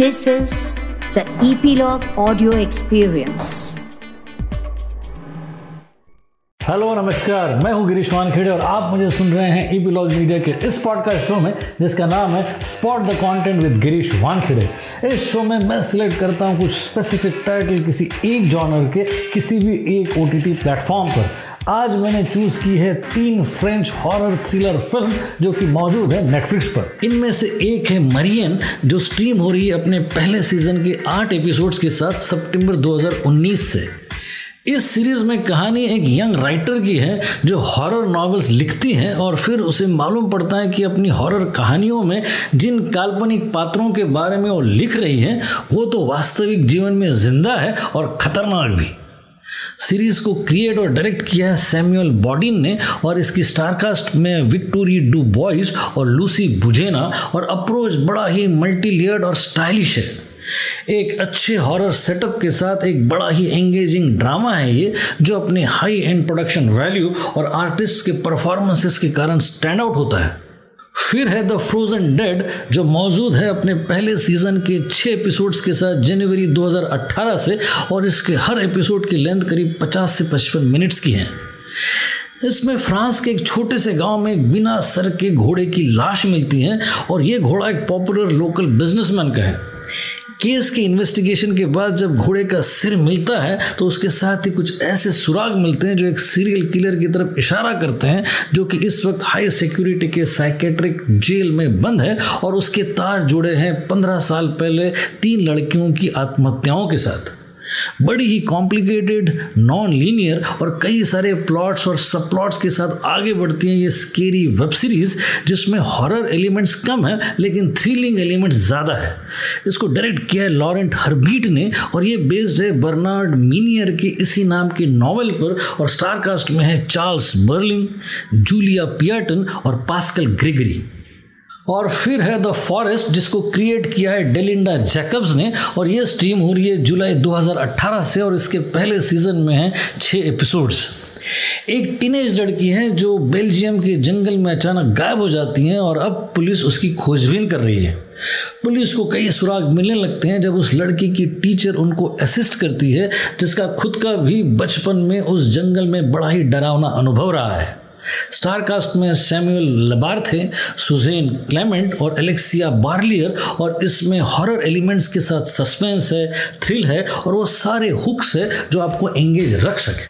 This is the Epilogue Audio Experience. Hello नमस्कार। मैं हूँ गिरीश वानखेड़े और आप मुझे सुन रहे हैं ईपीलॉग मीडिया के इस पॉडकास्ट शो में, जिसका नाम है spot the content with Girish Wankhede. इस शो में मैं सिलेक्ट करता हूँ कुछ स्पेसिफिक टाइटल किसी एक जॉनर के, किसी भी एक ओ प्लेटफॉर्म पर। आज मैंने चूज़ की है तीन फ्रेंच हॉरर थ्रिलर फ़िल्म जो कि मौजूद है नेटफ्लिक्स पर। इनमें से एक है मरियन जो स्ट्रीम हो रही है अपने पहले सीज़न के आठ एपिसोड्स के साथ सितंबर 2019 से। इस सीरीज़ में कहानी एक यंग राइटर की है, जो हॉरर नॉवेल्स लिखती हैं और फिर उसे मालूम पड़ता है कि अपनी हॉरर कहानियों में जिन काल्पनिक पात्रों के बारे में वो लिख रही हैं, वो तो वास्तविक जीवन में ज़िंदा है और खतरनाक भी। सीरीज़ को क्रिएट और डायरेक्ट किया है सैमुअल बॉडिन ने और इसकी स्टारकास्ट में विक्टोरी डू बॉयज़ और लूसी बुजेना और अप्रोच बड़ा ही मल्टी लेयर्ड और स्टाइलिश है। एक अच्छे हॉरर सेटअप के साथ एक बड़ा ही एंगेजिंग ड्रामा है ये, जो अपने हाई एंड प्रोडक्शन वैल्यू और आर्टिस्ट के परफॉर्मेंसेस के कारण स्टैंड आउट होता है। फिर है द फ्रोजन डेड, जो मौजूद है अपने पहले सीज़न के छः एपिसोड्स के साथ जनवरी 2018 से, और इसके हर एपिसोड की लेंथ करीब 50 से 55 मिनट्स की है। इसमें फ्रांस के एक छोटे से गाँव में एक बिना सर के घोड़े की लाश मिलती है, और ये घोड़ा एक पॉपुलर लोकल बिजनेसमैन का है। केस के इन्वेस्टिगेशन के बाद जब घोड़े का सिर मिलता है तो उसके साथ ही कुछ ऐसे सुराग मिलते हैं जो एक सीरियल किलर की तरफ़ इशारा करते हैं, जो कि इस वक्त हाई सिक्योरिटी के साइकेट्रिक जेल में बंद है और उसके तार जुड़े हैं पंद्रह साल पहले तीन लड़कियों की आत्महत्याओं के साथ। बड़ी ही कॉम्प्लिकेटेड नॉन लीनियर और कई सारे प्लॉट्स और सब प्लॉट्स के साथ आगे बढ़ती हैं ये स्केरी वेब सीरीज़ जिसमें हॉरर एलिमेंट्स कम है, लेकिन थ्रिलिंग एलिमेंट्स ज़्यादा है। इसको डायरेक्ट किया है लॉरेंट हरबीट ने और ये बेस्ड है बर्नार्ड मीनियर के इसी नाम के नॉवल पर और स्टारकास्ट में है चार्ल्स बर्लिंग जूलिया पियाटन और पास्कल ग्रेगरी और फिर है द फॉरेस्ट जिसको क्रिएट किया है डेलिंडा जैकब्स ने, और ये स्ट्रीम हो रही है जुलाई 2018 से, और इसके पहले सीज़न में है छः एपिसोड्स एक टीनेज लड़की है जो बेल्जियम के जंगल में अचानक गायब हो जाती हैं, और अब पुलिस उसकी खोजबीन कर रही है। पुलिस को कई सुराग मिलने लगते हैं जब उस लड़की की टीचर उनको असिस्ट करती है, जिसका खुद का भी बचपन में उस जंगल में बड़ा ही डरावना अनुभव रहा है। स्टारकास्ट में सैमुअल लबार थे, सुजेन क्लेमेंट और एलेक्सिया बार्लियर, और इसमें हॉरर एलिमेंट्स के साथ सस्पेंस है, थ्रिल है, और वो सारे हुक्स है जो आपको एंगेज रख सके।